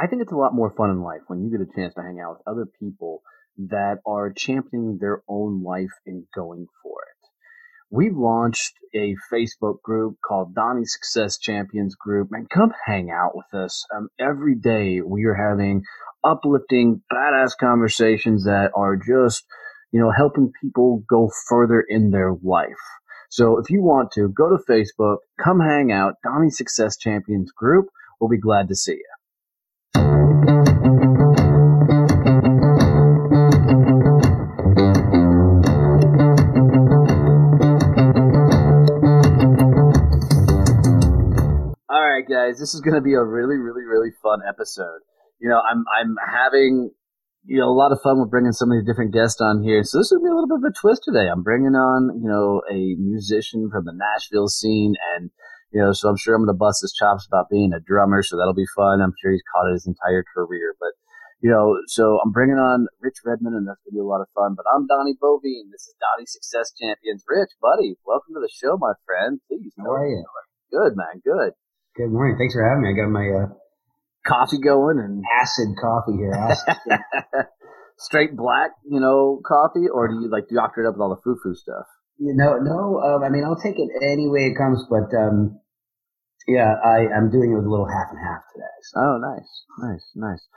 I think it's a lot more fun in life when you get a chance to hang out with other people that are championing their own life and going for it. We've launched a Facebook group called Donnie Success Champions Group, and come hang out with us. Um, every day we are having uplifting, badass conversations that are just, you know, helping people go further in their life. So if you want to, go to Facebook, come hang out, Donnie Success Champions Group. We'll be glad to see you. Right, guys, this is going to be a really, really, really fun episode. You know, I'm I'm having you know a lot of fun with bringing some of these different guests on here. So this will be a little bit of a twist today. I'm bringing on you know a musician from the Nashville scene, and you know, so I'm sure I'm going to bust his chops about being a drummer. So that'll be fun. I'm sure he's caught it his entire career, but you know, so I'm bringing on Rich Redmond, and that's going to be a lot of fun. But I'm Donnie Boivin. This is Donnie Success Champions. Rich, buddy, welcome to the show, my friend. Please, how are you? Good, man. Good. Good morning. Thanks for having me. I got my uh, coffee going and acid coffee here. Acid. Straight black, you know, coffee, or do you like doctor it up with all the foo foo stuff? You know, no. Um, I mean, I'll take it any way it comes, but um, yeah, I, I'm doing it with a little half and half today. So. Oh, nice, nice, nice.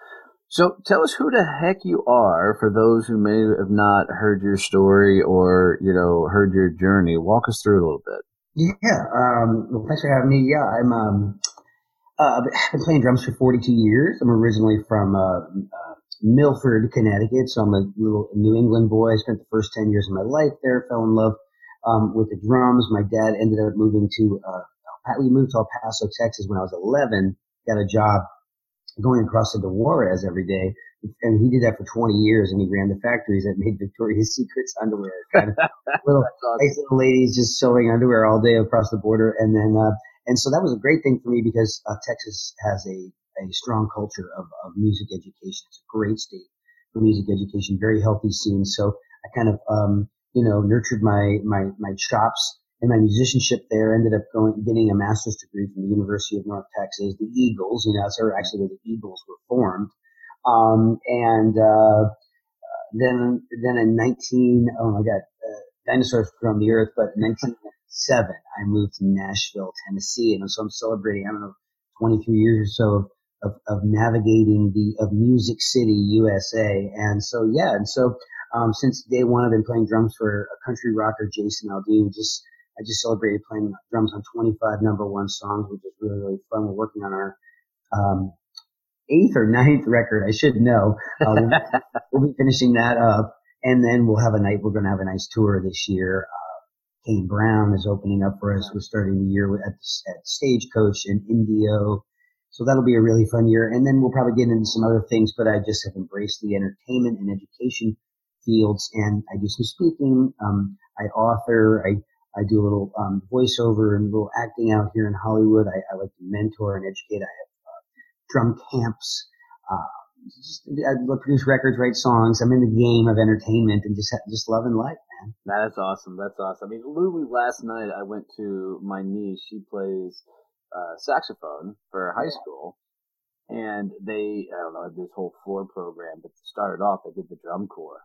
So tell us who the heck you are for those who may have not heard your story or, you know, heard your journey. Walk us through it a little bit. Yeah. Um, well, thanks for having me. Yeah, I'm, um, uh, I've been playing drums for 42 years. I'm originally from, uh, uh, Milford, Connecticut. So I'm a little New England boy. I spent the first 10 years of my life there, fell in love, um, with the drums. My dad ended up moving to, uh, we moved to El Paso, Texas when I was 11, got a job going across into Juarez every day. And he did that for 20 years and he ran the factories that made Victoria's Secrets underwear. Kind of little, awesome. nice little ladies just sewing underwear all day across the border. And then, uh, and so that was a great thing for me because uh, Texas has a, a strong culture of, of music education. It's a great state for music education, very healthy scene. So I kind of, um, you know, nurtured my, my, my chops and my musicianship there ended up going getting a master's degree from the University of North Texas, the Eagles. You know, that's actually where the Eagles were formed. Um, and uh, then then in 19 oh my god, uh, dinosaurs from the earth, but in 1997 I moved to Nashville, Tennessee, and so I'm celebrating I don't know 23 years or so of of, of navigating the of Music City, USA, and so yeah, and so. Um, since day one, I've been playing drums for a country rocker, Jason Aldean, just I just celebrated playing drums on 25 number one songs, which is really, really fun. We're working on our um, eighth or ninth record. I should know. Uh, we'll, be finishing that up. And then we'll have a night, we're going to have a nice tour this year. Uh, Kane Brown is opening up for us. We're starting the year at, at Stagecoach in Indio. So that'll be a really fun year. And then we'll probably get into some other things, but I just have embraced the entertainment and education fields and I do some speaking. Um, I author, I I do a little um, voiceover and a little acting out here in Hollywood. I, I like to mentor and educate. I have uh, drum camps. Uh, just, I produce records, write songs. I'm in the game of entertainment and just just loving life, man. That's awesome. That's awesome. I mean, Louie, last night I went to my niece. She plays uh, saxophone for high school, and they I don't know this whole floor program. But to start it off, they did the drum corps,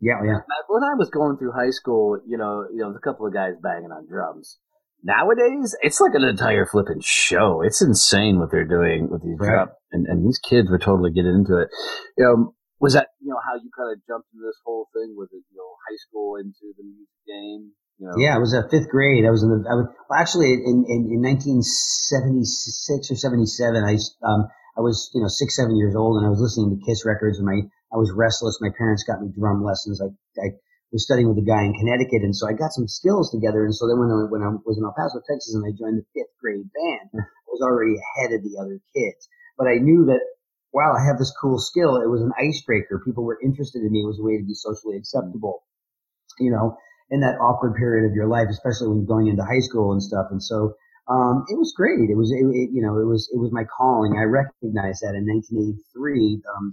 yeah, yeah. When I was going through high school, you know, you know, a couple of guys banging on drums. Nowadays, it's like an entire flipping show. It's insane what they're doing with these right. drums, and and these kids were totally getting into it. You know, was that you know how you kind of jumped into this whole thing? Was it you know high school into the music game? You know? Yeah, I was at fifth grade. I was in the. I was well, actually in, in, in 1976 or 77. I um I was you know six seven years old, and I was listening to Kiss records, and my I was restless. My parents got me drum lessons. I, I was studying with a guy in Connecticut, and so I got some skills together. And so then when I, when I was in El Paso, Texas, and I joined the fifth grade band, I was already ahead of the other kids. But I knew that wow, I have this cool skill. It was an icebreaker. People were interested in me. It was a way to be socially acceptable, you know, in that awkward period of your life, especially when you're going into high school and stuff. And so, um, it was great. It was, it, it, you know, it was, it was my calling. I recognized that in 1983, um,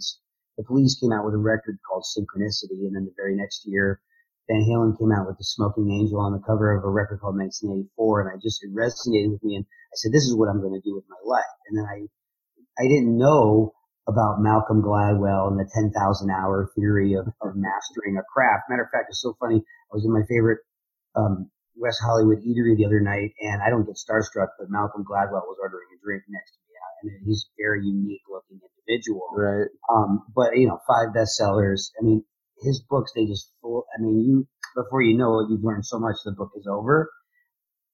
the police came out with a record called Synchronicity. And then the very next year, Van Halen came out with the Smoking Angel on the cover of a record called 1984. And I just, it resonated with me. And I said, this is what I'm going to do with my life. And then I, I didn't know about Malcolm Gladwell and the 10,000 hour theory of, of mastering a craft. Matter of fact, it's so funny. I was in my favorite um, West Hollywood eatery the other night, and I don't get starstruck, but Malcolm Gladwell was ordering a drink next to me, and he's a very unique looking individual. Right. Um, but you know, five bestsellers. I mean, his books they just full. I mean, you before you know it, you've learned so much. The book is over,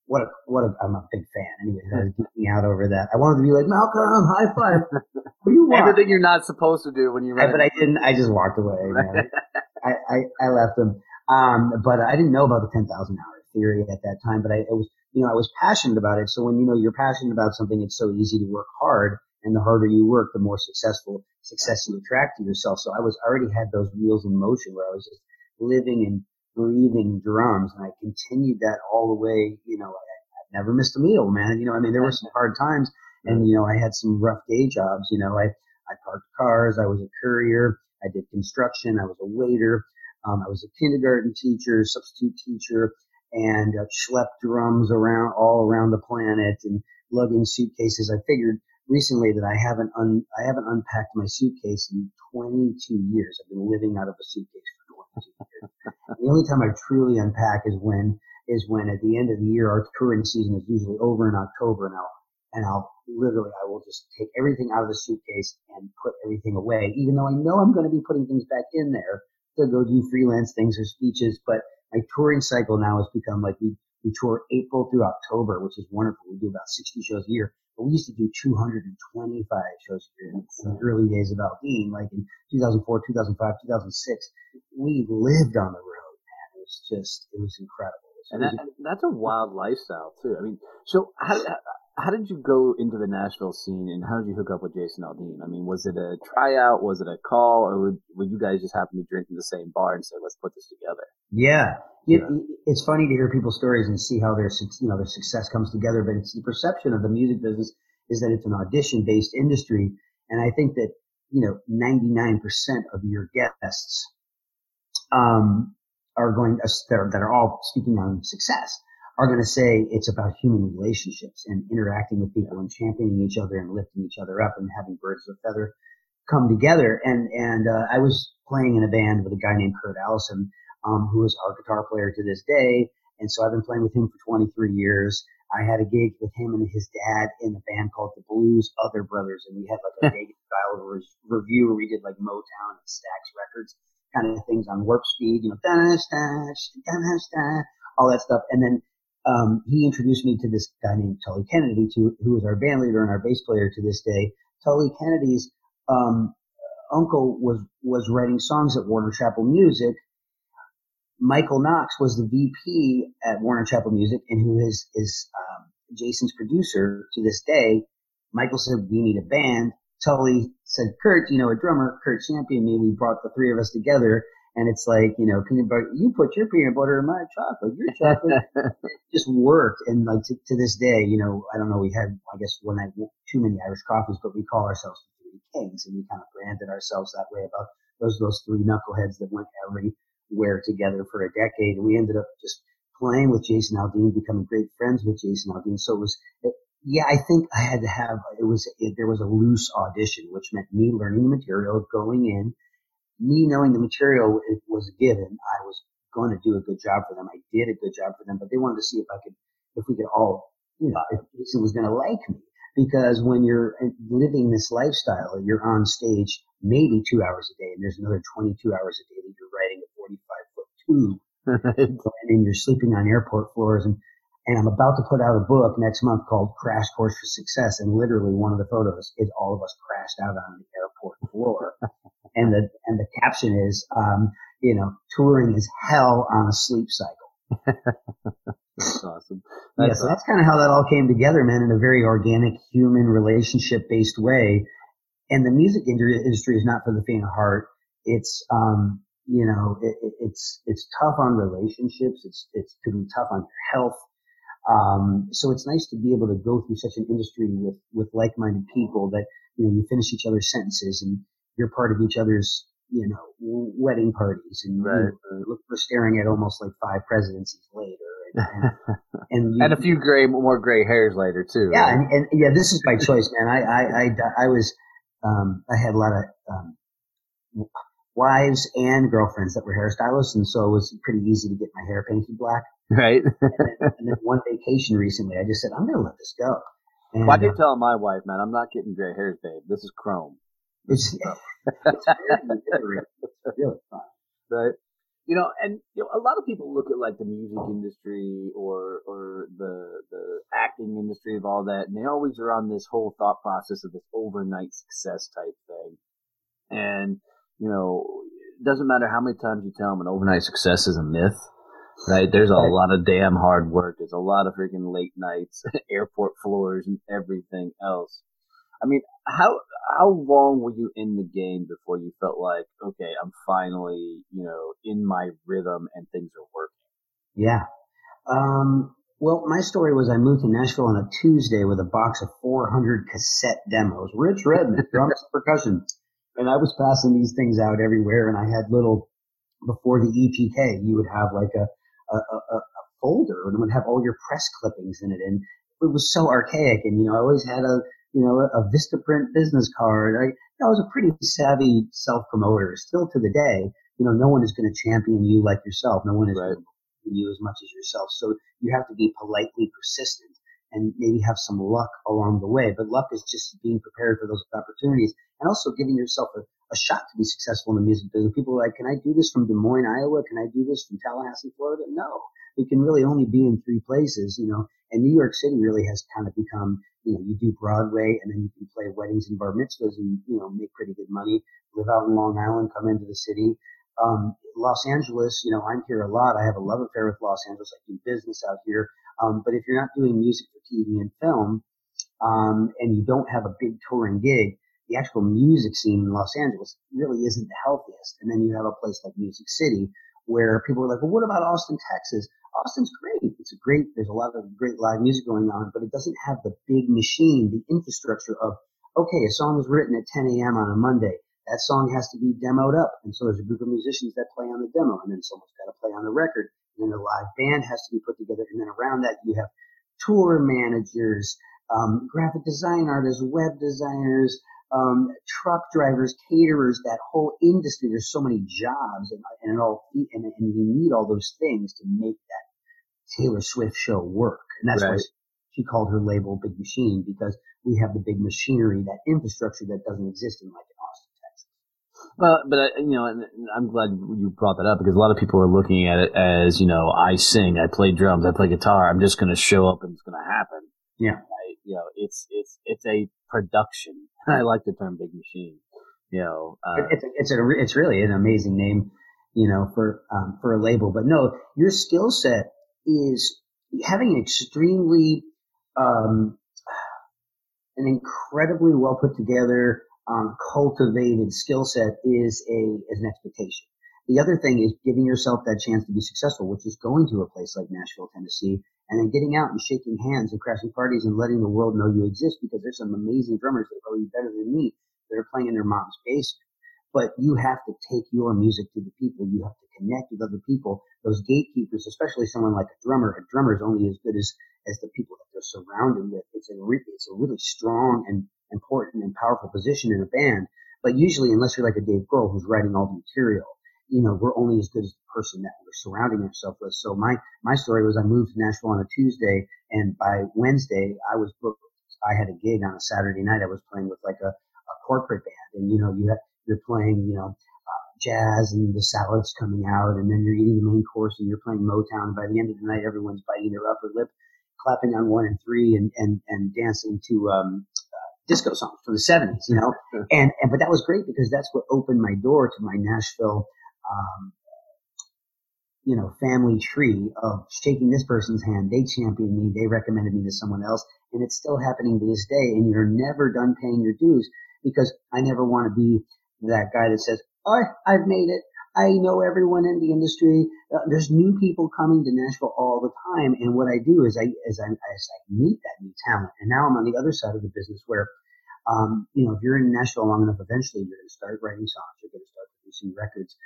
what a what a I'm a big fan. Anyway, I was geeking out over that. I wanted to be like Malcolm, high five. What do you want? Everything you're not supposed to do when you I, but I didn't. I just walked away. Man. I, I I left him. Um, but I didn't know about the ten thousand hour theory at that time. But I it was you know I was passionate about it. So when you know you're passionate about something, it's so easy to work hard. And the harder you work, the more successful success you attract to yourself. So I was already had those wheels in motion where I was just living and breathing drums. And I continued that all the way, you know, I, I never missed a meal, man. You know, I mean, there were some hard times and, you know, I had some rough day jobs. You know, I, I parked cars. I was a courier. I did construction. I was a waiter. Um, I was a kindergarten teacher, substitute teacher, and uh, schlepped drums around all around the planet and lugging suitcases. I figured recently that I haven't un, I haven't unpacked my suitcase in 22 years. I've been living out of a suitcase for 22 years. the only time I truly unpack is when is when at the end of the year our touring season is usually over in October and I'll and I'll literally I will just take everything out of the suitcase and put everything away, even though I know I'm going to be putting things back in there to go do freelance things or speeches. But my touring cycle now has become like we we tour April through October, which is wonderful. We do about 60 shows a year. But we used to do 225 shows a year in the early days of Aldean, like in 2004, 2005, 2006. We lived on the road, man. It was just, it was incredible. And, that, that's a wild lifestyle too. I mean, so how, how did you go into the Nashville scene and how did you hook up with Jason Aldean? I mean, was it a tryout? Was it a call? Or would, would you guys just happen to be drinking the same bar and say, let's put this together? Yeah. It, it's funny to hear people's stories and see how their you know their success comes together. But it's the perception of the music business is that it's an audition based industry, and I think that you know 99% of your guests um, are going to, that are, that are all speaking on success are going to say it's about human relationships and interacting with people and championing each other and lifting each other up and having birds of a feather come together. And and uh, I was playing in a band with a guy named Kurt Allison um, who is our guitar player to this day. And so I've been playing with him for 23 years. I had a gig with him and his dad in a band called the Blues Other Brothers, and we had like a Vegas style re- review where we did like Motown and Stax Records kind of things on warp speed, you know, dash dash dash all that stuff. And then um, he introduced me to this guy named Tully Kennedy, to, who is our band leader and our bass player to this day. Tully Kennedy's um, uncle was was writing songs at Warner Chappell Music, Michael Knox was the VP at Warner Chappell Music and who is, is um, Jason's producer to this day. Michael said, we need a band. Tully said, Kurt, you know, a drummer, Kurt championed me. We brought the three of us together. And it's like, you know, peanut butter, you put your peanut butter in my chocolate, your chocolate just worked. And like to, to, this day, you know, I don't know, we had, I guess, one night, too many Irish coffees, but we call ourselves the Three Kings and we kind of branded ourselves that way about those, those three knuckleheads that went everywhere together for a decade. And we ended up just playing with Jason Aldean, becoming great friends with Jason Aldean. So it was, it, yeah, I think I had to have, it was, it, there was a loose audition, which meant me learning the material, going in, me knowing the material was given. I was going to do a good job for them. I did a good job for them, but they wanted to see if I could, if we could all, you know, if Jason was going to like me. Because when you're uh, living this lifestyle, you're on stage maybe two hours a day, and there's another 22 hours a day that you're writing a 45 foot tube. and then you're sleeping on airport floors. And, and I'm about to put out a book next month called Crash Course for Success. And literally one of the photos is all of us crashed out on the airport floor. and the, and the caption is, um, you know, touring is hell on a sleep cycle. that's awesome. That's yeah, so that's kind of how that all came together, man, in a very organic, human, relationship based way. and the music industry is not for the faint of heart. It's um, you know, it, it, it's it's tough on relationships. It's it's to be tough on your health. Um, so it's nice to be able to go through such an industry with with like-minded people that you know you finish each other's sentences and you're part of each other's you know wedding parties and right. you know, look for staring at almost like five presidencies later. And, and, and, you, and, a few gray, more gray hairs later too. Yeah, right? and, and, yeah, this is by choice, man. I, I, I, I was, um, I had a lot of um, wives and girlfriends that were hairstylists, and so it was pretty easy to get my hair painted black. Right. and, then, and, then, one vacation recently, I just said, I'm going to let this go. And, well, I did uh, tell my wife, man, I'm not getting gray hairs, babe. This is chrome. It's, it's very It's really fun. Right. You know, and you know, a lot of people look at like the music industry or or the the acting industry of all that, and they always are on this whole thought process of this overnight success type thing. And you know, it doesn't matter how many times you tell them an overnight success is a myth, right? There's a lot of damn hard work. There's a lot of freaking late nights, airport floors, and everything else. I mean, how how long were you in the game before you felt like, okay, I'm finally, you know, in my rhythm and things are working? Yeah. Um, well, my story was I moved to Nashville on a Tuesday with a box of 400 cassette demos. Rich Redmond, drums percussion and I was passing these things out everywhere, and I had little before the EPK, you would have like a a, a, a folder and it would have all your press clippings in it, and it was so archaic. And you know, I always had a you know a, a Vistaprint business card. I, I was a pretty savvy self promoter. Still to the day, you know, no one is going to champion you like yourself. No one is right. going to you as much as yourself. So you have to be politely persistent and maybe have some luck along the way. But luck is just being prepared for those opportunities and also giving yourself a, a shot to be successful in the music business. People are like, can I do this from Des Moines, Iowa? Can I do this from Tallahassee, Florida? No, it can really only be in three places, you know, and New York City really has kind of become, you know, you do Broadway and then you can play weddings and bar mitzvahs and, you know, make pretty good money, live out in Long Island, come into the city. Um, Los Angeles, you know, I'm here a lot. I have a love affair with Los Angeles. I do business out here. Um, but if you're not doing music for TV and film, um, and you don't have a big touring gig, the actual music scene in Los Angeles really isn't the healthiest. And then you have a place like Music City where people are like, well, what about Austin, Texas? Austin's great. It's a great, there's a lot of great live music going on, but it doesn't have the big machine, the infrastructure of, okay, a song is written at 10 a.m. on a Monday. That song has to be demoed up. And so there's a group of musicians that play on the demo and then someone's got to play on the record and then a live band has to be put together. And then around that, you have tour managers, um, graphic design artists, web designers, um, truck drivers, caterers, that whole industry. There's so many jobs and, and it all, and, and you need all those things to make that Taylor Swift show work. And that's right. why she called her label Big Machine because we have the big machinery, that infrastructure that doesn't exist in like Austin. well, but uh, you know, and I'm glad you brought that up because a lot of people are looking at it as you know, I sing, I play drums, I play guitar. I'm just going to show up and it's going to happen. Yeah, I, you know, it's it's it's a production. I like the term "big machine." You know, uh, it's a, it's a it's really an amazing name, you know, for um, for a label. But no, your skill set is having an extremely um, an incredibly well put together um, cultivated skill set is a is an expectation. The other thing is giving yourself that chance to be successful, which is going to a place like Nashville, Tennessee, and then getting out and shaking hands and crashing parties and letting the world know you exist because there's some amazing drummers that are probably better than me that are playing in their mom's basement. But you have to take your music to the people. You have to connect with other people. Those gatekeepers, especially someone like a drummer, a drummer is only as good as, as the people that they're surrounded with. It's a, re- it's a really strong and important and powerful position in a band. But usually, unless you're like a Dave Grohl who's writing all the material, you know, we're only as good as the person that we're surrounding ourselves with. So my, my story was I moved to Nashville on a Tuesday and by Wednesday I was booked. I had a gig on a Saturday night. I was playing with like a, a corporate band and, you know, you have, you're playing, you know, uh, jazz and the salad's coming out and then you're eating the main course and you're playing Motown. And by the end of the night, everyone's biting their upper lip, clapping on one and three and, and, and dancing to, um, disco songs from the 70s, you know? And, and, but that was great because that's what opened my door to my Nashville, um, you know, family tree of shaking this person's hand. They championed me. They recommended me to someone else. And it's still happening to this day. And you're never done paying your dues because I never want to be that guy that says, "Oh, I've made it. I know everyone in the industry. Uh, there's new people coming to Nashville all the time, and what I do is I I, as I meet that new talent, and now I'm on the other side of the business where, um, you know, if you're in Nashville long enough, eventually you're going to start writing songs, you're going to start producing records.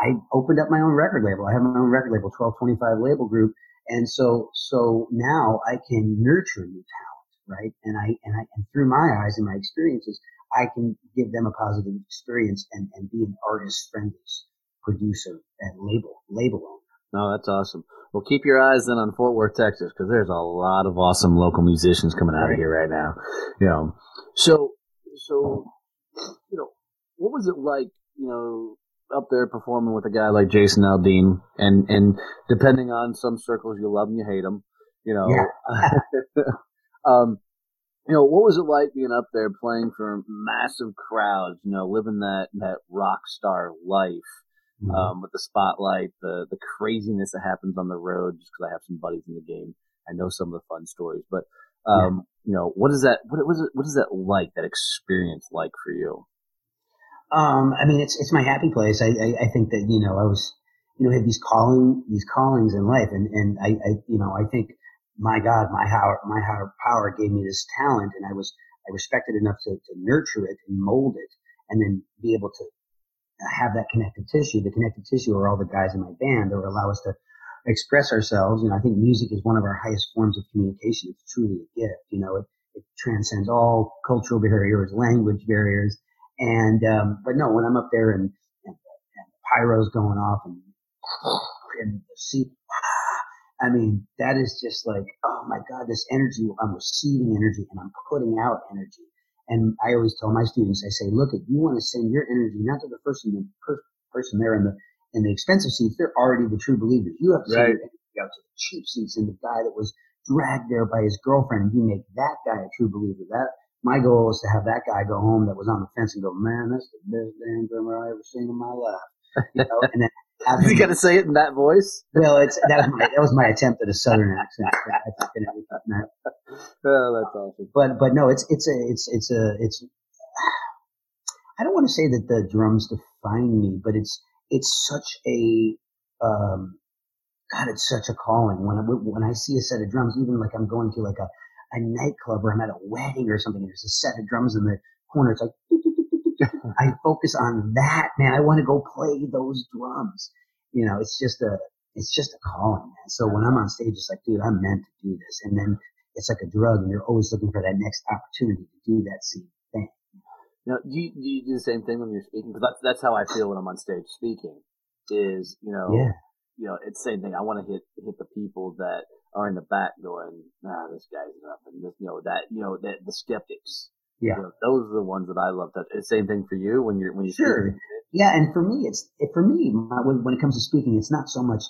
I opened up my own record label. I have my own record label, 1225 Label Group, and so so now I can nurture new talent, right? And I and I and through my eyes and my experiences, I can give them a positive experience and, and be an artist friendly producer and label label owner. No, that's awesome. Well, keep your eyes then on Fort Worth, Texas, because there's a lot of awesome local musicians coming out of here right now. You know, so so you know, what was it like? You know, up there performing with a guy like Jason Aldean, and and depending on some circles, you love him, you hate him. You know, yeah. um, you know, what was it like being up there playing for massive crowds? You know, living that that rock star life mm-hmm. um, with the spotlight, the the craziness that happens on the road. Just because I have some buddies in the game, I know some of the fun stories. But um, yeah. you know, what is that? What was it? What is that like? That experience like for you? Um, I mean, it's it's my happy place. I, I, I think that you know I was you know had these calling these callings in life, and and I, I you know I think my God, my higher my power gave me this talent, and I was I respected enough to, to nurture it and mold it, and then be able to have that connective tissue. The connective tissue are all the guys in my band that will allow us to express ourselves. You know, I think music is one of our highest forms of communication. It's truly a gift. You know, it, it transcends all cultural barriers, language barriers. And, um, but no, when I'm up there and, and, and pyro's going off and, and see, I mean, that is just like, oh my God, this energy, I'm receiving energy and I'm putting out energy. And I always tell my students, I say, look, if you want to send your energy not to the person, the per- person there in the in the expensive seats, they're already the true believers. You have to send your energy out to the cheap seats and the guy that was dragged there by his girlfriend. You make that guy a true believer. That my goal is to have that guy go home that was on the fence and go, man, that's the best damn drummer I ever seen in my life. You know, and then Is he gonna say it in that voice? Well, it's that was my that was my attempt at a southern accent. oh, that's awesome. But but no, it's it's a it's it's a it's. I don't want to say that the drums define me, but it's it's such a um, God, it's such a calling. When I, when I see a set of drums, even like I'm going to like a, a nightclub or I'm at a wedding or something, and there's a set of drums in the corner. It's like I focus on that, man. I want to go play those drums. You know, it's just a, it's just a calling, man. So when I'm on stage, it's like, dude, I'm meant to do this. And then it's like a drug and you're always looking for that next opportunity to do that same thing. Now, do you, do you do the same thing when you're speaking? Because that's, that's how I feel when I'm on stage speaking is, you know, yeah. you know, it's the same thing. I want to hit, hit the people that are in the back going, nah, this guy's nothing. This, you know, that, you know, that the skeptics, yeah, you know, those are the ones that I love. That same thing for you when you're when you're sure. Yeah, and for me, it's it, for me when it comes to speaking, it's not so much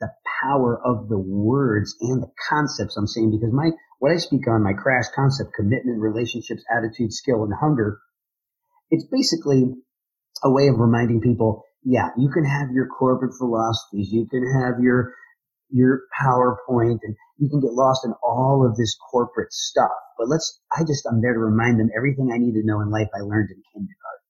the power of the words and the concepts I'm saying because my what I speak on my crash concept commitment relationships attitude skill and hunger it's basically a way of reminding people yeah you can have your corporate philosophies you can have your your PowerPoint and you can get lost in all of this corporate stuff. But let's, I just, I'm there to remind them everything I need to know in life I learned in kindergarten.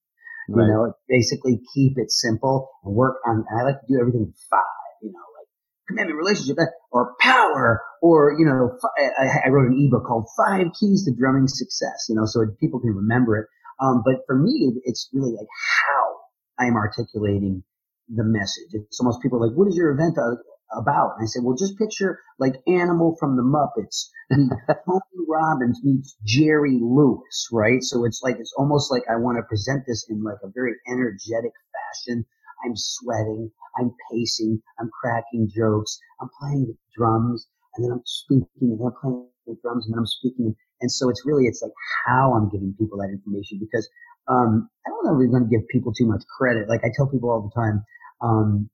Right. You know, basically keep it simple and work on, I like to do everything in five, you know, like commitment, relationship, or power, or, you know, I, I wrote an ebook called Five Keys to Drumming Success, you know, so people can remember it. Um, but for me, it's really like how I'm articulating the message. It's almost people like, what is your event uh, about? And I said, well, just picture like Animal from the Muppets Tony Robbins meets Jerry Lewis, right? So it's like, it's almost like I want to present this in like a very energetic fashion. I'm sweating, I'm pacing, I'm cracking jokes, I'm playing the drums, and then I'm speaking, and then I'm playing the drums, and then I'm speaking. And so it's really, it's like how I'm giving people that information because um, I don't know if we're going to give people too much credit. Like I tell people all the time, um,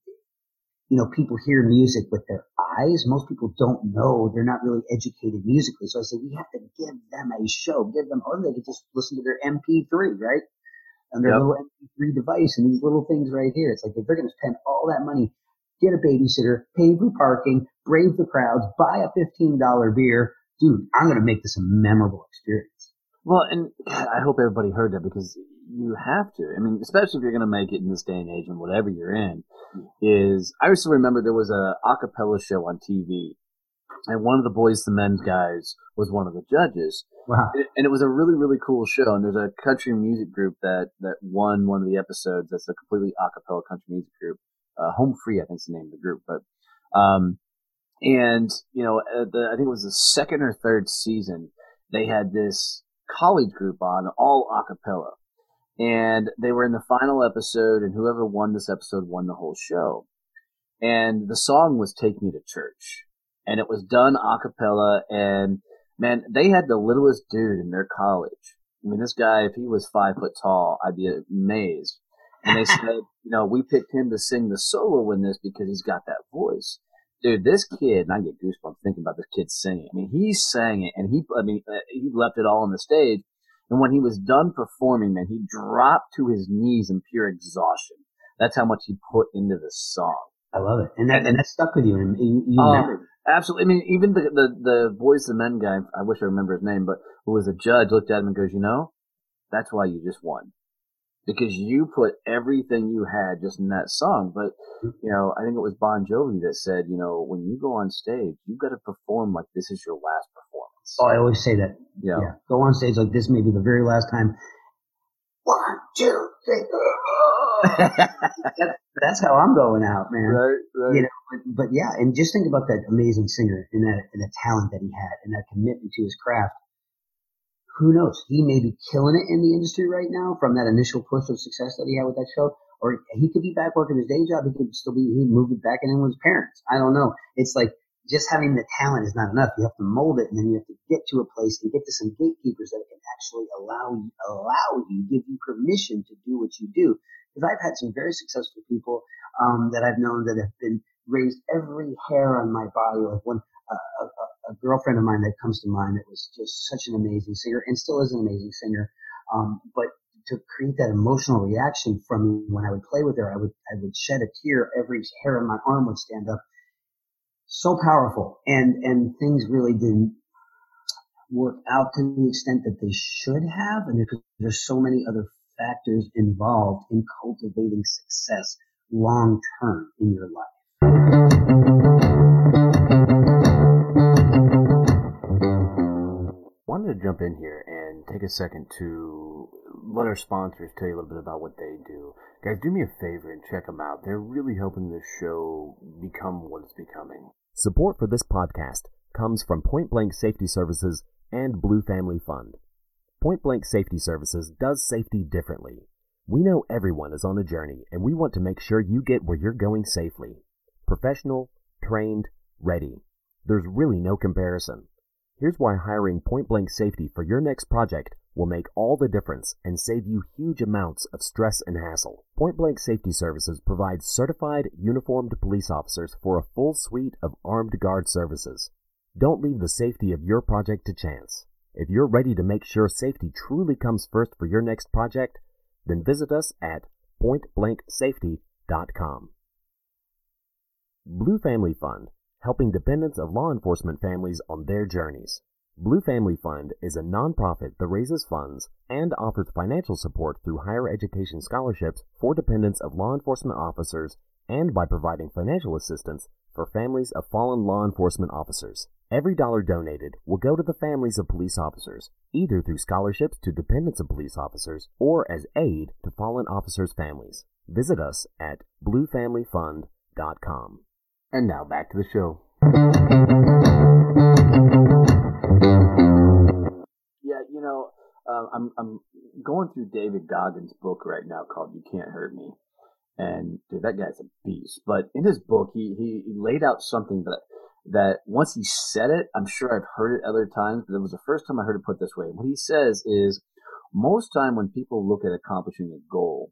you know, people hear music with their eyes. Most people don't know. They're not really educated musically. So I say, we have to give them a show, give them, or they could just listen to their MP3, right? And their yep. little MP3 device and these little things right here. It's like if they're going to spend all that money, get a babysitter, pay for parking, brave the crowds, buy a $15 beer, dude, I'm going to make this a memorable experience. Well, and God, I hope everybody heard that because you have to. I mean, especially if you're going to make it in this day and age and whatever you're in. Is I also remember there was a acapella show on TV, and one of the Boyz II Men guys was one of the judges. Wow. And it was a really really cool show. And there's a country music group that that won one of the episodes. That's a completely acapella country music group. Uh, Home Free, I think, is the name of the group. But um, and you know, the, I think it was the second or third season. They had this college group on all acapella and they were in the final episode, and whoever won this episode won the whole show. And the song was "Take Me to Church," and it was done a cappella. And man, they had the littlest dude in their college. I mean, this guy, if he was five foot tall, I'd be amazed. And they said, you know, we picked him to sing the solo in this because he's got that voice. Dude, this kid, and I get goosebumps thinking about this kid singing. I mean, he sang it, and he, I mean, uh, he left it all on the stage and when he was done performing, man, he dropped to his knees in pure exhaustion. That's how much he put into the song. I love it, and that and that stuck with you, and you, you uh, remember. Absolutely. I mean, even the, the the Boyz II Men guy, I wish I remember his name, but who was a judge, looked at him and goes, "You know, that's why you just won." because you put everything you had just in that song. But you know, I think it was Bon Jovi that said, you know, when you go on stage, you've got to perform like this is your last performance. Oh, I always say that. Yeah. yeah. Go on stage like this may be the very last time. One, two, three. that, that's how I'm going out, man. Right, right. You know, but, but, yeah, and just think about that amazing singer and that and the talent that he had and that commitment to his craft. Who knows? He may be killing it in the industry right now from that initial push of success that he had with that show, or he could be back working his day job. He could still be he moved back in with his parents. I don't know. It's like just having the talent is not enough. You have to mold it, and then you have to get to a place and get to some gatekeepers that can actually allow you, allow you, give you permission to do what you do. Because I've had some very successful people um, that I've known that have been raised every hair on my body. Like one, uh, a, a, girlfriend of mine that comes to mind that was just such an amazing singer and still is an amazing singer. Um, but to create that emotional reaction from me when I would play with her, I would I would shed a tear. Every hair on my arm would stand up so powerful and and things really didn't work out to the extent that they should have and because there's so many other factors involved in cultivating success long term in your life wanted to jump in here and take a second to let our sponsors tell you a little bit about what they do. Guys, do me a favor and check them out. They're really helping this show become what it's becoming. Support for this podcast comes from Point Blank Safety Services and Blue Family Fund. Point Blank Safety Services does safety differently. We know everyone is on a journey and we want to make sure you get where you're going safely. Professional, trained, ready. There's really no comparison. Here's why hiring Point Blank Safety for your next project will make all the difference and save you huge amounts of stress and hassle. Point Blank Safety Services provides certified uniformed police officers for a full suite of armed guard services. Don't leave the safety of your project to chance. If you're ready to make sure safety truly comes first for your next project, then visit us at pointblanksafety.com. Blue Family Fund helping dependents of law enforcement families on their journeys. Blue Family Fund is a nonprofit that raises funds and offers financial support through higher education scholarships for dependents of law enforcement officers and by providing financial assistance for families of fallen law enforcement officers. Every dollar donated will go to the families of police officers, either through scholarships to dependents of police officers or as aid to fallen officers' families. Visit us at bluefamilyfund.com. And now back to the show. You know, uh, I'm I'm going through David Goggins' book right now called "You Can't Hurt Me," and dude, that guy's a beast. But in his book, he he laid out something that that once he said it, I'm sure I've heard it other times, but it was the first time I heard it put this way. What he says is, most time when people look at accomplishing a goal,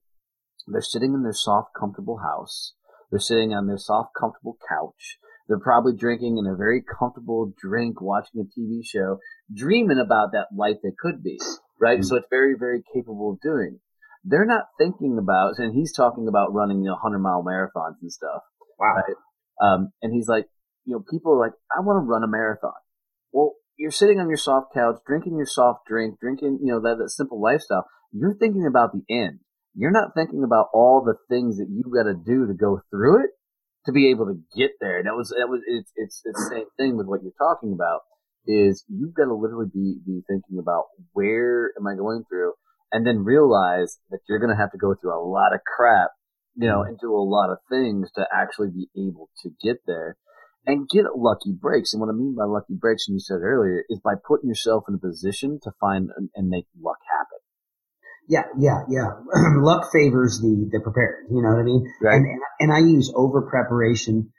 they're sitting in their soft, comfortable house they're sitting on their soft, comfortable couch. They're probably drinking in a very comfortable drink, watching a TV show, dreaming about that life that could be, right? Mm-hmm. So it's very, very capable of doing. They're not thinking about, and he's talking about running, you know, 100 mile marathons and stuff. Wow. Right? Um, and he's like, you know, people are like, I want to run a marathon. Well, you're sitting on your soft couch, drinking your soft drink, drinking, you know, that, that simple lifestyle. You're thinking about the end. You're not thinking about all the things that you've got to do to go through it to be able to get there. And that was that was it's it's, it's the same thing with what you're talking about. Is you've got to literally be be thinking about where am I going through, and then realize that you're going to have to go through a lot of crap, you know, mm-hmm. and do a lot of things to actually be able to get there and get lucky breaks. And what I mean by lucky breaks, and you said earlier, is by putting yourself in a position to find and make luck happen. Yeah, yeah, yeah. luck favors the the prepared. You know what I mean? Right. And and I use over preparation.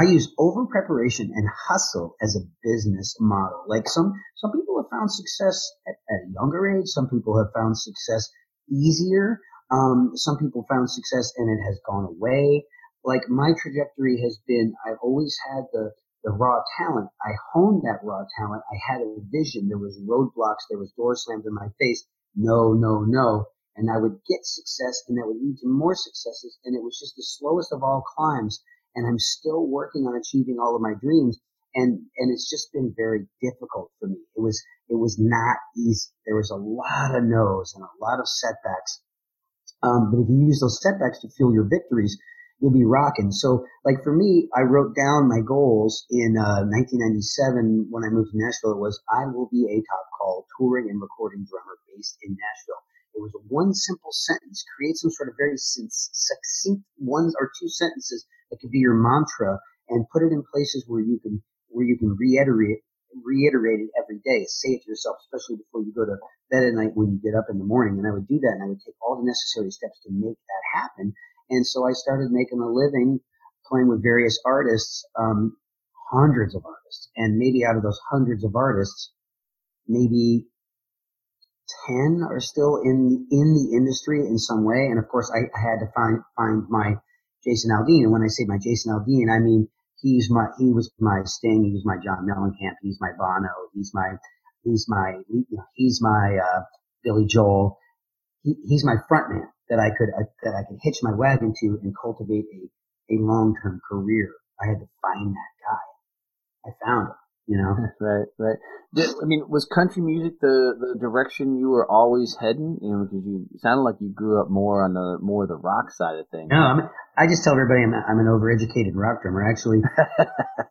I use over preparation and hustle as a business model. Like some some people have found success at, at a younger age. Some people have found success easier. Um, some people found success and it has gone away like my trajectory has been I've always had the the raw talent. I honed that raw talent. I had a vision. There was roadblocks. There was doors slammed in my face. No, no, no. And I would get success and that would lead to more successes. And it was just the slowest of all climbs. And I'm still working on achieving all of my dreams. And, and it's just been very difficult for me. It was, it was not easy. There was a lot of no's and a lot of setbacks. Um, but if you use those setbacks to fuel your victories, you'll be rocking. So, like for me, I wrote down my goals in uh, 1997 when I moved to Nashville. It was I will be a top call touring and recording drummer based in Nashville. It was one simple sentence. Create some sort of very succinct one or two sentences that could be your mantra, and put it in places where you can where you can reiterate reiterate it every day. Say it to yourself, especially before you go to bed at night when you get up in the morning. And I would do that, and I would take all the necessary steps to make that happen. And so I started making a living playing with various artists, um, hundreds of artists. And maybe out of those hundreds of artists, maybe 10 are still in the, in the industry in some way. And of course, I, I had to find, find my Jason Aldean. And when I say my Jason Aldean, I mean, he's my, he was my Sting. He was my John Mellencamp. He's my Bono. He's my, he's my, he's my, uh, Billy Joel. He, he's my front man that I could uh, that I could hitch my wagon to and cultivate a, a long term career. I had to find that guy. I found him. You know, right, right. Did, I mean, was country music the, the direction you were always heading? You know, because you sounded like you grew up more on the more the rock side of things. No, I mean, I just tell everybody I'm, I'm an overeducated rock drummer. Actually,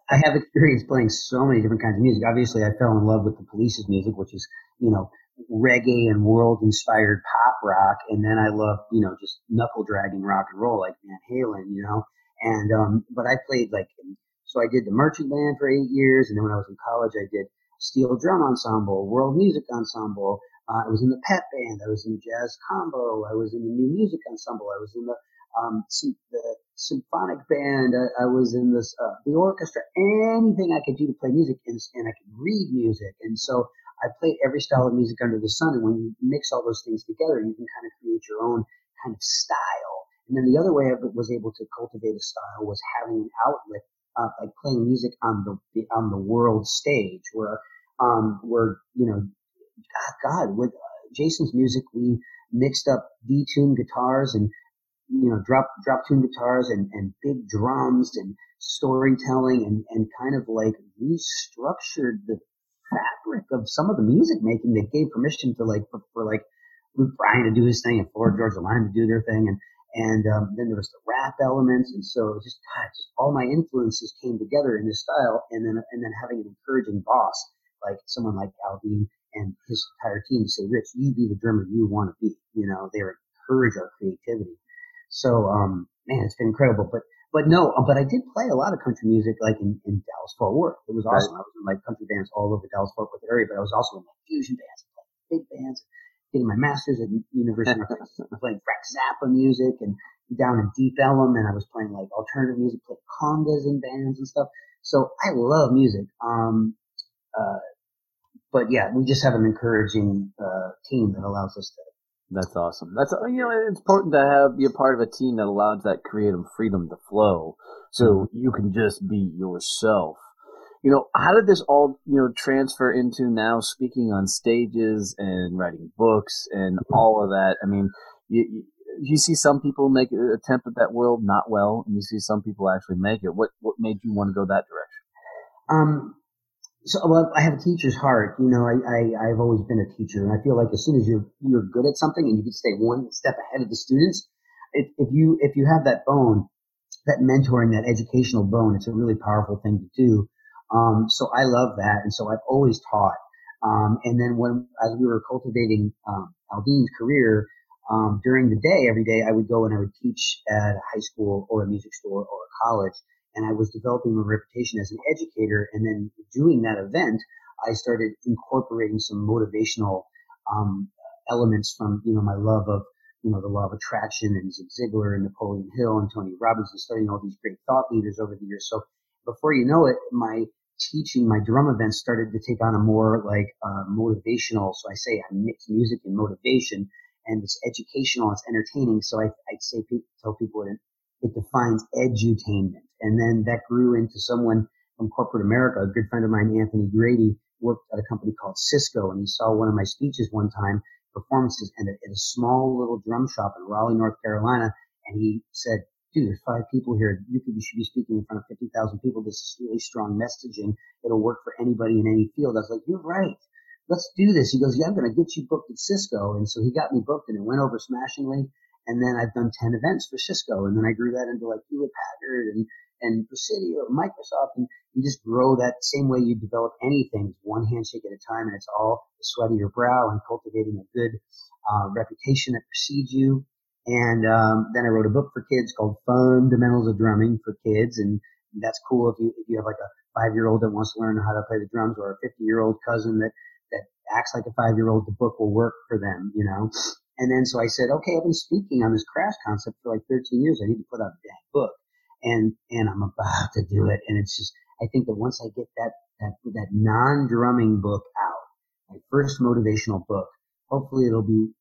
I have experience playing so many different kinds of music. Obviously, I fell in love with the Police's music, which is you know reggae and world inspired pop rock. And then I loved, you know, just knuckle dragging rock and roll like Van Halen, you know. And, um, but I played like, so I did the merchant band for eight years. And then when I was in college, I did steel drum ensemble, world music ensemble. Uh, I was in the pep band. I was in the jazz combo. I was in the new music ensemble. I was in the, um, the symphonic band. I, I was in this, uh, the orchestra, anything I could do to play music and, and I could read music. And so I played every style of music under the sun. And when you mix all those things together, you can kind of create your own kind of style. And then the other way I was able to cultivate a style was having an outlet, uh, like playing music on the on the world stage, where um, where you know, God, with uh, Jason's music, we mixed up detuned guitars and you know drop drop tune guitars and, and big drums and storytelling and, and kind of like restructured the fabric of some of the music making that gave permission to like for, for like Luke Bryan to do his thing and Florida Georgia Line to do their thing and and um, then there was the rap elements and so just God, just all my influences came together in this style and then and then having an encouraging boss like someone like Aldean and his entire team to say, Rich, you be the drummer you want to be. You know, they encourage our creativity. So um, man, it's been incredible. But but no, uh, but I did play a lot of country music, like in, in Dallas Fort Worth. It was awesome. Right. I was in like country bands all over Dallas Fort Worth area, but I was also in like fusion bands, like big bands, getting my master's at University of Texas, playing Frank Zappa music, and down in Deep Ellum, and I was playing like alternative music, playing congas in bands and stuff. So I love music. Um, uh, but yeah, we just have an encouraging uh, team that allows us to that's awesome. That's you know it's important to have be a part of a team that allows that creative freedom to flow, so mm-hmm. you can just be yourself. You know, how did this all you know transfer into now speaking on stages and writing books and mm-hmm. all of that? I mean, you, you see some people make an attempt at that world not well, and you see some people actually make it. What what made you want to go that direction? Um, so well, I have a teacher's heart. You know, I, I I've always been a teacher, and I feel like as soon as you're you're good at something and you can stay one step ahead of the students, if, if you if you have that bone, that mentoring, that educational bone, it's a really powerful thing to do. Um, so I love that, and so I've always taught. Um, and then when as we were cultivating um, Aldean's career, um, during the day, every day, I would go and I would teach at a high school or a music store or a college and I was developing my reputation as an educator. And then doing that event, I started incorporating some motivational um, elements from you know my love of you know the law of attraction and Zig Ziglar and Napoleon Hill and Tony Robbins and studying all these great thought leaders over the years. So before you know it, my teaching, my drum events started to take on a more like uh, motivational. So I say I mix music and motivation, and it's educational, it's entertaining. So I, I'd say tell people it, it defines edutainment. And then that grew into someone from corporate America. A good friend of mine, Anthony Grady, worked at a company called Cisco, and he saw one of my speeches one time, performances, and at a small little drum shop in Raleigh, North Carolina. And he said, dude, there's five people here. You, could, you should be speaking in front of 50,000 people. This is really strong messaging. It'll work for anybody in any field. I was like, you're right. Let's do this. He goes, yeah, I'm going to get you booked at Cisco. And so he got me booked and it went over smashingly. And then I've done 10 events for Cisco. And then I grew that into like Hewlett Packard and, and Presidio, Microsoft. And you just grow that same way you develop anything, one handshake at a time. And it's all the sweat of your brow and cultivating a good uh, reputation that precedes you. And um, then I wrote a book for kids called Fundamentals of Drumming for Kids. And that's cool if you, if you have like a five year old that wants to learn how to play the drums or a 50 year old cousin that, that acts like a five year old, the book will work for them, you know? And then so I said, okay, I've been speaking on this crash concept for like 13 years. I need to put out that book. And, and I'm about to do it. And it's just, I think that once I get that, that, that non-drumming book out, my first motivational book, hopefully it'll be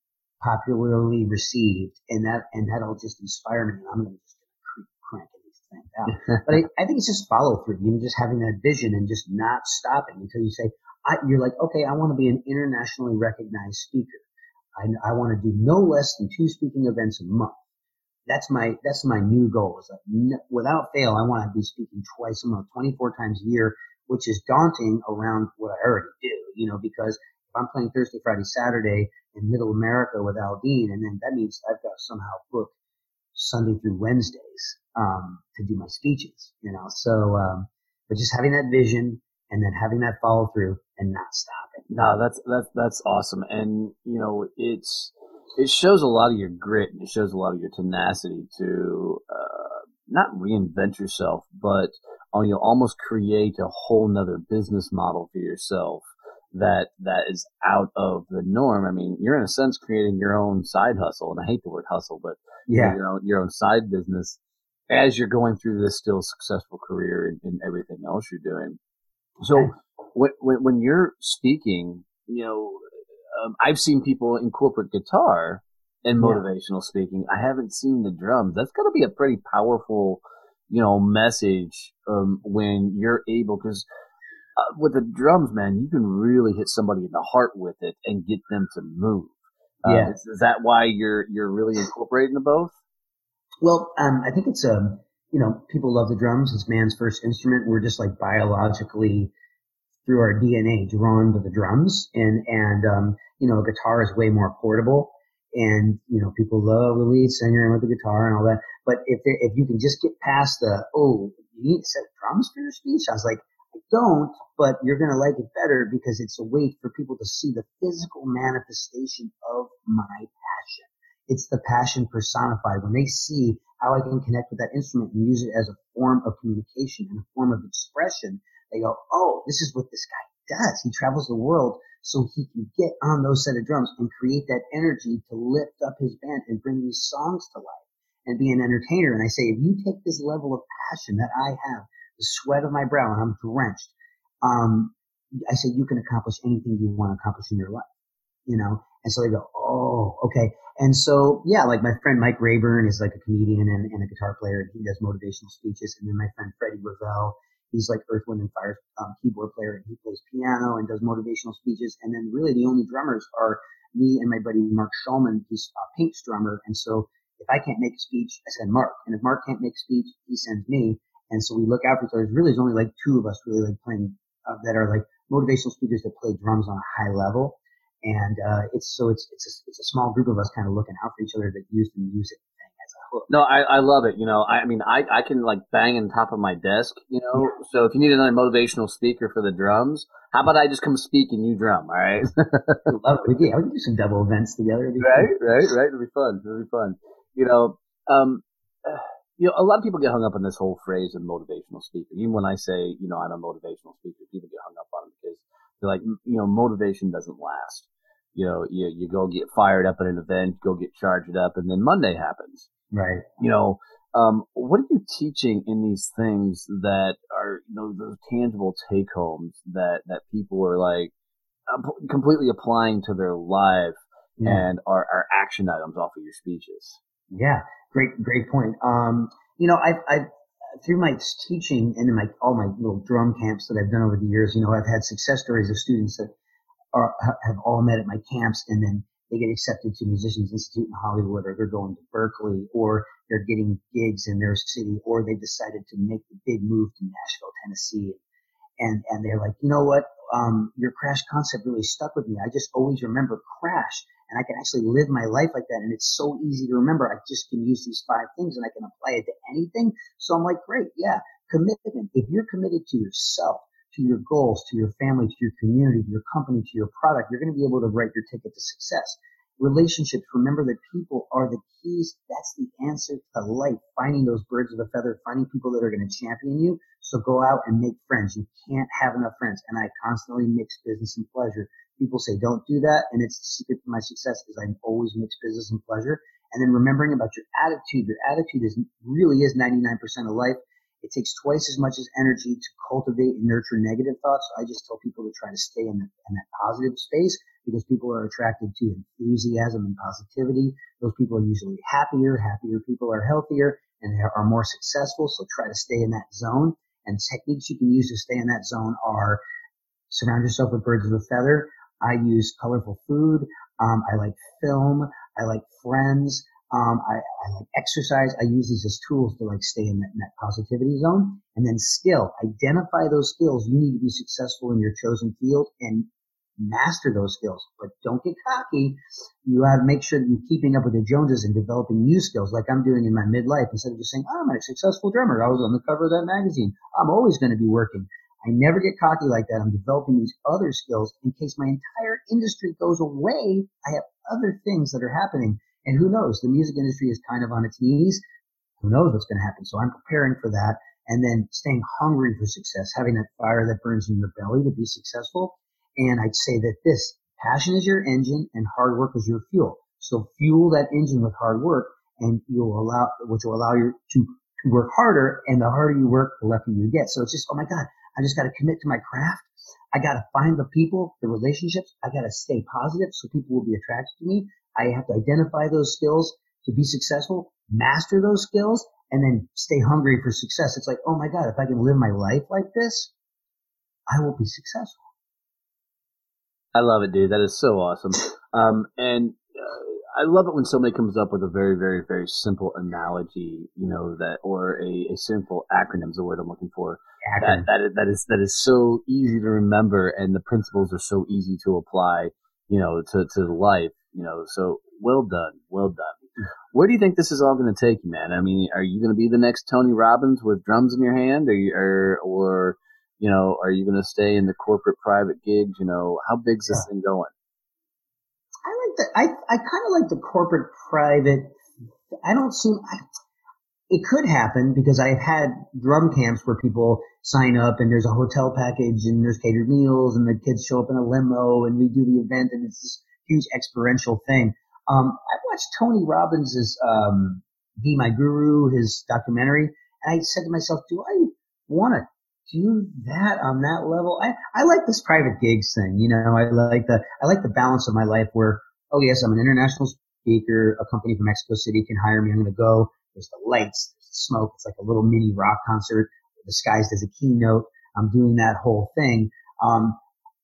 popularly received and that, and that'll just inspire me. And I'm going to just keep cranking these things out. but I, I think it's just follow through, you know, just having that vision and just not stopping until you say, I, you're like, okay, I want to be an internationally recognized speaker. I, I want to do no less than two speaking events a month. That's my that's my new goal. Is like n- without fail, I want to be speaking twice a month, 24 times a year, which is daunting around what I already do. You know, because if I'm playing Thursday, Friday, Saturday in Middle America with Aldean, and then that means I've got to somehow book Sunday through Wednesdays um, to do my speeches. You know, so um, but just having that vision and then having that follow through and not stopping. No, that's that's that's awesome, and you know it's it shows a lot of your grit. and It shows a lot of your tenacity to uh, not reinvent yourself, but uh, you know almost create a whole nother business model for yourself that that is out of the norm. I mean, you're in a sense creating your own side hustle, and I hate the word hustle, but yeah, you know, your own your own side business as you're going through this still successful career and, and everything else you're doing. So when, when, when you're speaking, you know, um, I've seen people incorporate guitar in motivational yeah. speaking. I haven't seen the drums. That's got to be a pretty powerful, you know, message um, when you're able because uh, with the drums, man, you can really hit somebody in the heart with it and get them to move. Uh, yeah, is, is, that why you're you're really incorporating the both? Well, um, I think it's um, you know, people love the drums. It's man's first instrument. We're just like biologically through our DNA drawn to the drums. And, and, um, you know, a guitar is way more portable. And, you know, people love the lead singer and with the guitar and all that. But if, if you can just get past the, oh, you need to set drums for your speech. I was like, I don't, but you're going to like it better because it's a way for people to see the physical manifestation of my passion. It's the passion personified. When they see how I can connect with that instrument and use it as a form of communication and a form of expression, they go, oh, this is what this guy does. He travels the world so he can get on those set of drums and create that energy to lift up his band and bring these songs to life and be an entertainer. And I say, if you take this level of passion that I have, the sweat of my brow, and I'm drenched, um, I said, you can accomplish anything you want to accomplish in your life, you know? And so they go, oh, okay. And so, yeah, like my friend Mike Rayburn is like a comedian and, and a guitar player, and he does motivational speeches. And then my friend Freddie Ravel, he's like Earth, Wind, and Fire um, keyboard player, and he plays piano and does motivational speeches. And then really the only drummers are me and my buddy Mark Schulman. He's a Pink's drummer. And so if I can't make a speech, I send Mark. And if Mark can't make a speech, he sends me. And so we look out for each other. There's really, there's only like two of us really like playing uh, that are like motivational speakers that play drums on a high level. And uh, it's so it's it's a, it's a small group of us kind of looking out for each other that use the music thing as a hook. No, I, I love it. You know, I, I mean, I, I can like bang on top of my desk. You know, yeah. so if you need another motivational speaker for the drums, how about I just come speak and you drum? All right. love it. We can, we can do some double events together. Right, fun. right, right. It'll be fun. It'll be fun. You know, um, you know, a lot of people get hung up on this whole phrase of motivational speaking. Even when I say, you know, I'm a motivational speaker, people get hung up on it because they're like, you know, motivation doesn't last. You know, you, you go get fired up at an event, go get charged up, and then Monday happens. Right. You know, um, what are you teaching in these things that are, you know, those tangible take homes that, that people are like completely applying to their life yeah. and are, are action items off of your speeches? Yeah, great, great point. Um, you know, I've, I've, through my teaching and in my, all my little drum camps that I've done over the years, you know, I've had success stories of students that are, have all met at my camps and then they get accepted to Musicians Institute in Hollywood or they're going to Berklee, or they're getting gigs in their city or they've decided to make the big move to Nashville, Tennessee. And, and they're like, you know what? Um, your crash concept really stuck with me. I just always remember crash and I can actually live my life like that. And it's so easy to remember. I just can use these five things and I can apply it to anything. So I'm like, great. Yeah. Commitment. If you're committed to yourself, to your goals, to your family, to your community, to your company, to your product, you're going to be able to write your ticket to success. Relationships. Remember that people are the keys. That's the answer to life. Finding those birds of a feather, finding people that are going to champion you. So go out and make friends. You can't have enough friends. And I constantly mix business and pleasure people say don't do that. And it's the secret to my success is I always mix business and pleasure. And then remembering about your attitude. Your attitude is really is 99% of life. It takes twice as much as energy to cultivate and nurture negative thoughts. So I just tell people to try to stay in, the, in that positive space because people are attracted to enthusiasm and positivity. Those people are usually happier. Happier people are healthier and are more successful. So try to stay in that zone. And techniques you can use to stay in that zone are surround yourself with birds of a feather. I use colorful food. Um, I like film. I like friends. Um, I, I, like exercise. I use these as tools to like stay in that, positivity zone. And then skill. Identify those skills. You need to be successful in your chosen field and master those skills. But don't get cocky. You have to make sure that you're keeping up with the Joneses and developing new skills like I'm doing in my midlife instead of just saying, oh, I'm a successful drummer. I was on the cover of that magazine. I'm always going to be working. I never get cocky like that. I'm developing these other skills in case my entire industry goes away. I have other things that are happening. And who knows? The music industry is kind of on its knees. Who knows what's going to happen? So I'm preparing for that and then staying hungry for success, having that fire that burns in your belly to be successful. And I'd say that this passion is your engine and hard work is your fuel. So fuel that engine with hard work and you'll allow, which will allow you to, work harder. And the harder you work, the luckier you get. So it's just, oh my God, I just got to commit to my craft. I got to find the people, the relationships. I got to stay positive so people will be attracted to me. I have to identify those skills to be successful, master those skills, and then stay hungry for success. It's like, oh my God, if I can live my life like this, I will be successful. I love it, dude. That is so awesome. Um, and I love it when somebody comes up with a very, very, very simple analogy, you know, that or a, a simple acronym is the word I'm looking for. That, that is, that is that is so easy to remember, and the principles are so easy to apply, you know, to to life, you know. So well done, well done. Where do you think this is all going to take you, man? I mean, are you going to be the next Tony Robbins with drums in your hand, or you, or, or you know, are you going to stay in the corporate private gigs? You know, how big's this yeah. thing going? I like the, I I kind of like the corporate private. I don't seem. I, it could happen because I've had drum camps where people sign up and there's a hotel package and there's catered meals and the kids show up in a limo and we do the event and it's this huge experiential thing. Um, I watched Tony Robbins's um, "Be My Guru," his documentary, and I said to myself, "Do I want to do that on that level. I, I like this private gigs thing. You know, I like the, I like the balance of my life where oh yes, I'm an international speaker. A company from Mexico City can hire me. I'm going to go. There's the lights, there's the smoke. It's like a little mini rock concert disguised as a keynote. I'm doing that whole thing. Um,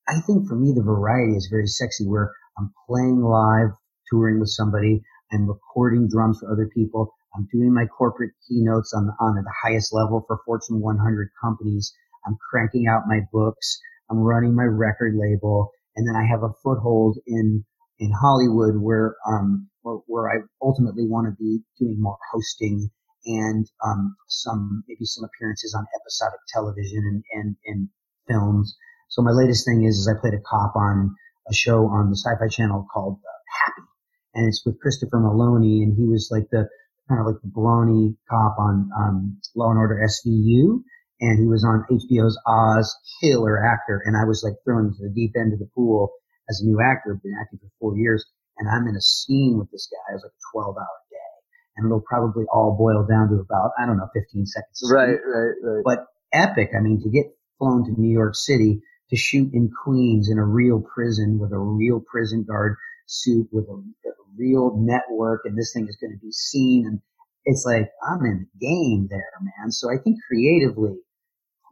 I think for me, the variety is very sexy where I'm playing live, touring with somebody. I'm recording drums for other people. I'm doing my corporate keynotes on, on the highest level for Fortune 100 companies. I'm cranking out my books. I'm running my record label, and then I have a foothold in in Hollywood where um where, where I ultimately want to be doing more hosting and um, some maybe some appearances on episodic television and, and, and films. So my latest thing is, is I played a cop on a show on the Sci-Fi Channel called uh, Happy, and it's with Christopher Meloni, and he was like the kind of like the brawny cop on um, Law and Order SVU, and he was on HBO's Oz, killer actor, and I was like thrown into the deep end of the pool as a new actor, been acting for four years, and I'm in a scene with this guy. It was like a 12 hour day, and it'll probably all boil down to about, I don't know, 15 seconds. Right, right, right. But epic. I mean, to get flown to New York City to shoot in Queens in a real prison with a real prison guard suit with a, a real network and this thing is going to be seen. And it's like, I'm in the game there, man. So I think creatively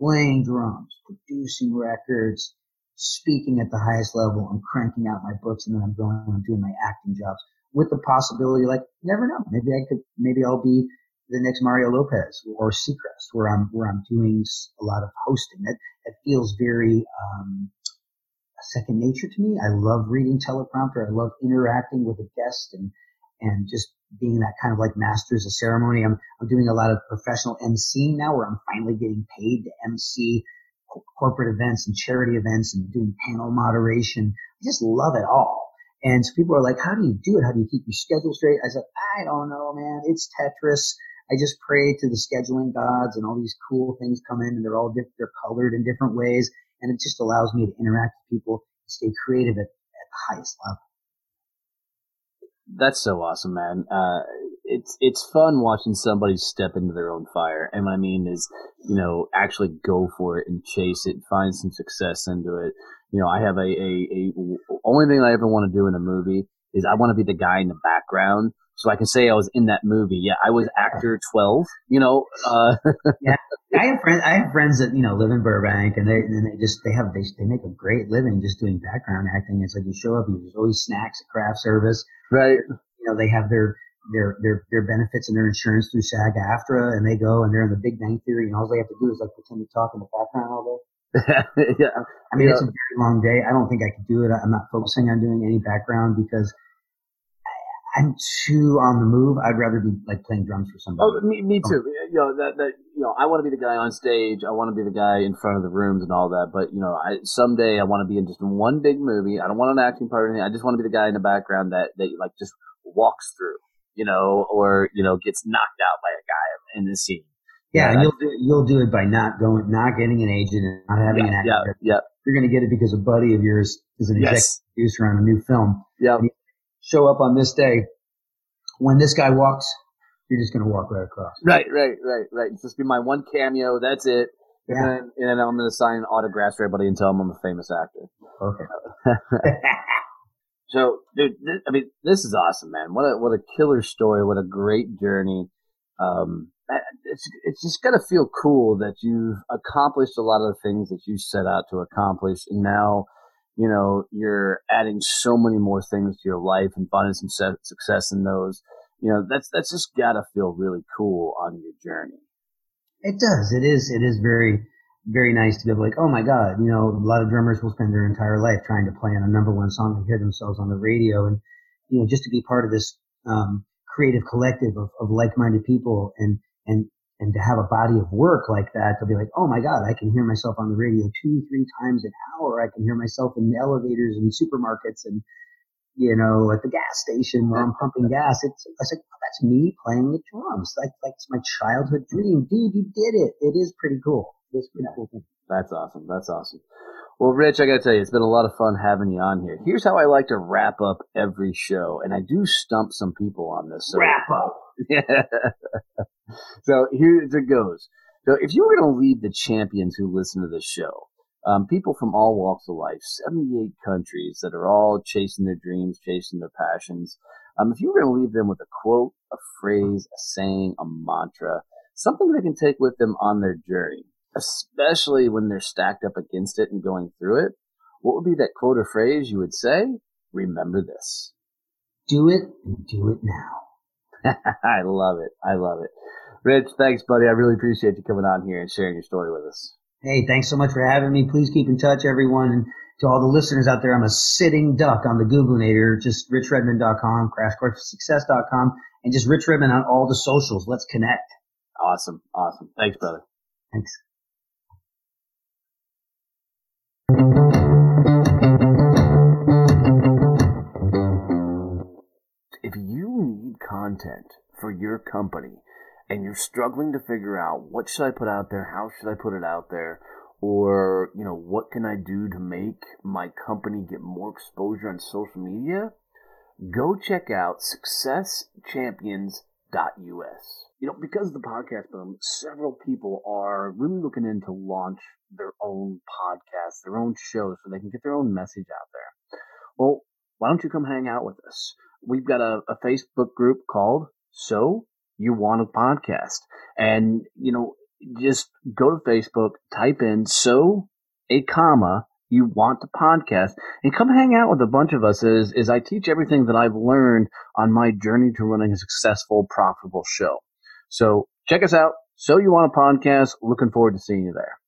playing drums, producing records, speaking at the highest level and cranking out my books and then I'm going and doing my acting jobs with the possibility, like, never know. Maybe I could, maybe I'll be the next Mario Lopez or Seacrest, where I'm where I'm doing a lot of hosting. That that feels very um, second nature to me. I love reading teleprompter. I love interacting with a guest and and just being that kind of like masters of ceremony. I'm I'm doing a lot of professional emceeing now, where I'm finally getting paid to MC corporate events and charity events and doing panel moderation. I just love it all. And so people are like, how do you do it? How do you keep your schedule straight? I said, I don't know, man. It's Tetris. I just pray to the scheduling gods and all these cool things come in and they're all different. They're colored in different ways. And it just allows me to interact with people and stay creative at, at the highest level. That's so awesome, man. Uh, it's, it's fun watching somebody step into their own fire. And what I mean is, you know, actually go for it and chase it, find some success into it you know, I have a, a, a only thing I ever want to do in a movie is I want to be the guy in the background so I can say I was in that movie. Yeah, I was actor twelve. You know. Uh, yeah, I have friends. I have friends that you know live in Burbank, and they and they just they have they they make a great living just doing background acting. It's like you show up, you there's always snacks at craft service. Right. You know, they have their their their their benefits and their insurance through SAG-AFTRA, and they go and they're in the Big Bang Theory, and all they have to do is like pretend to talk in the background all day. yeah. I mean, yeah. it's a very long day. I don't think I could do it. I'm not focusing on doing any background because I'm too on the move. I'd rather be like playing drums for somebody. Oh, me, me oh. too. You know that that you know I want to be the guy on stage. I want to be the guy in front of the rooms and all that. But you know, I someday I want to be in just one big movie. I don't want an acting part or anything. I just want to be the guy in the background that that like just walks through. You know, or you know gets knocked out by a guy in the scene. Yeah, and you'll do, you'll do it by not going, not getting an agent and not having yeah, an actor. Yeah, yeah. You're going to get it because a buddy of yours is an executive yes. producer on a new film. Yeah. Show up on this day. When this guy walks, you're just going to walk right across. Right, right, right, right. It's just be my one cameo. That's it. And, yeah. then, and then I'm going to sign autographs for everybody and tell them I'm a famous actor. Okay. so, dude, th- I mean, this is awesome, man. What a what a killer story. What a great journey. Um, it's it's just to feel cool that you've accomplished a lot of the things that you set out to accomplish, and now you know you're adding so many more things to your life and finding some success in those. You know that's that's just got to feel really cool on your journey. It does. It is. It is very very nice to be able like, oh my god, you know, a lot of drummers will spend their entire life trying to play on a number one song and hear themselves on the radio, and you know, just to be part of this um, creative collective of, of like-minded people and and and to have a body of work like that to be like, oh my God, I can hear myself on the radio two, three times an hour. I can hear myself in the elevators and supermarkets and, you know, at the gas station where I'm pumping gas. It's, like, oh, that's me playing the drums. Like, like it's my childhood dream. Dude, you did it. It is pretty cool. It's pretty cool. Thing. That's awesome. That's awesome. Well, Rich, I got to tell you, it's been a lot of fun having you on here. Here's how I like to wrap up every show, and I do stump some people on this. So wrap up. Yeah. So here it goes. So if you were going to lead the champions who listen to this show, um, people from all walks of life, 78 countries that are all chasing their dreams, chasing their passions. Um, if you were going to leave them with a quote, a phrase, a saying, a mantra, something they can take with them on their journey, especially when they're stacked up against it and going through it, what would be that quote or phrase you would say? Remember this. Do it and do it now. I love it. I love it. Rich, thanks, buddy. I really appreciate you coming on here and sharing your story with us. Hey, thanks so much for having me. Please keep in touch, everyone. And to all the listeners out there, I'm a sitting duck on the Googleinator, just richredmond.com, crashcoursesuccess.com, and just Rich Redmond on all the socials. Let's connect. Awesome. Awesome. Thanks, brother. Thanks. If you need content for your company and you're struggling to figure out what should I put out there, how should I put it out there, or you know what can I do to make my company get more exposure on social media, go check out successchampions.us. You know, because the podcast boom, several people are really looking in to launch their own podcasts, their own shows, so they can get their own message out there. Well, why don't you come hang out with us? We've got a, a Facebook group called So You Want a Podcast. And, you know, just go to Facebook, type in So, a comma, you want to podcast and come hang out with a bunch of us as, as I teach everything that I've learned on my journey to running a successful, profitable show. So check us out. So you want a podcast. Looking forward to seeing you there.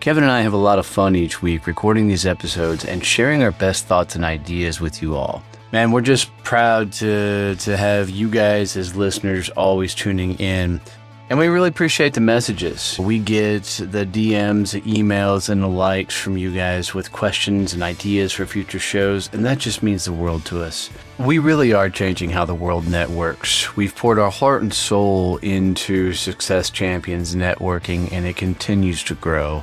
Kevin and I have a lot of fun each week recording these episodes and sharing our best thoughts and ideas with you all. Man, we're just proud to to have you guys as listeners always tuning in. And we really appreciate the messages. We get the DMs, emails, and the likes from you guys with questions and ideas for future shows, and that just means the world to us. We really are changing how the world networks. We've poured our heart and soul into Success Champions networking, and it continues to grow.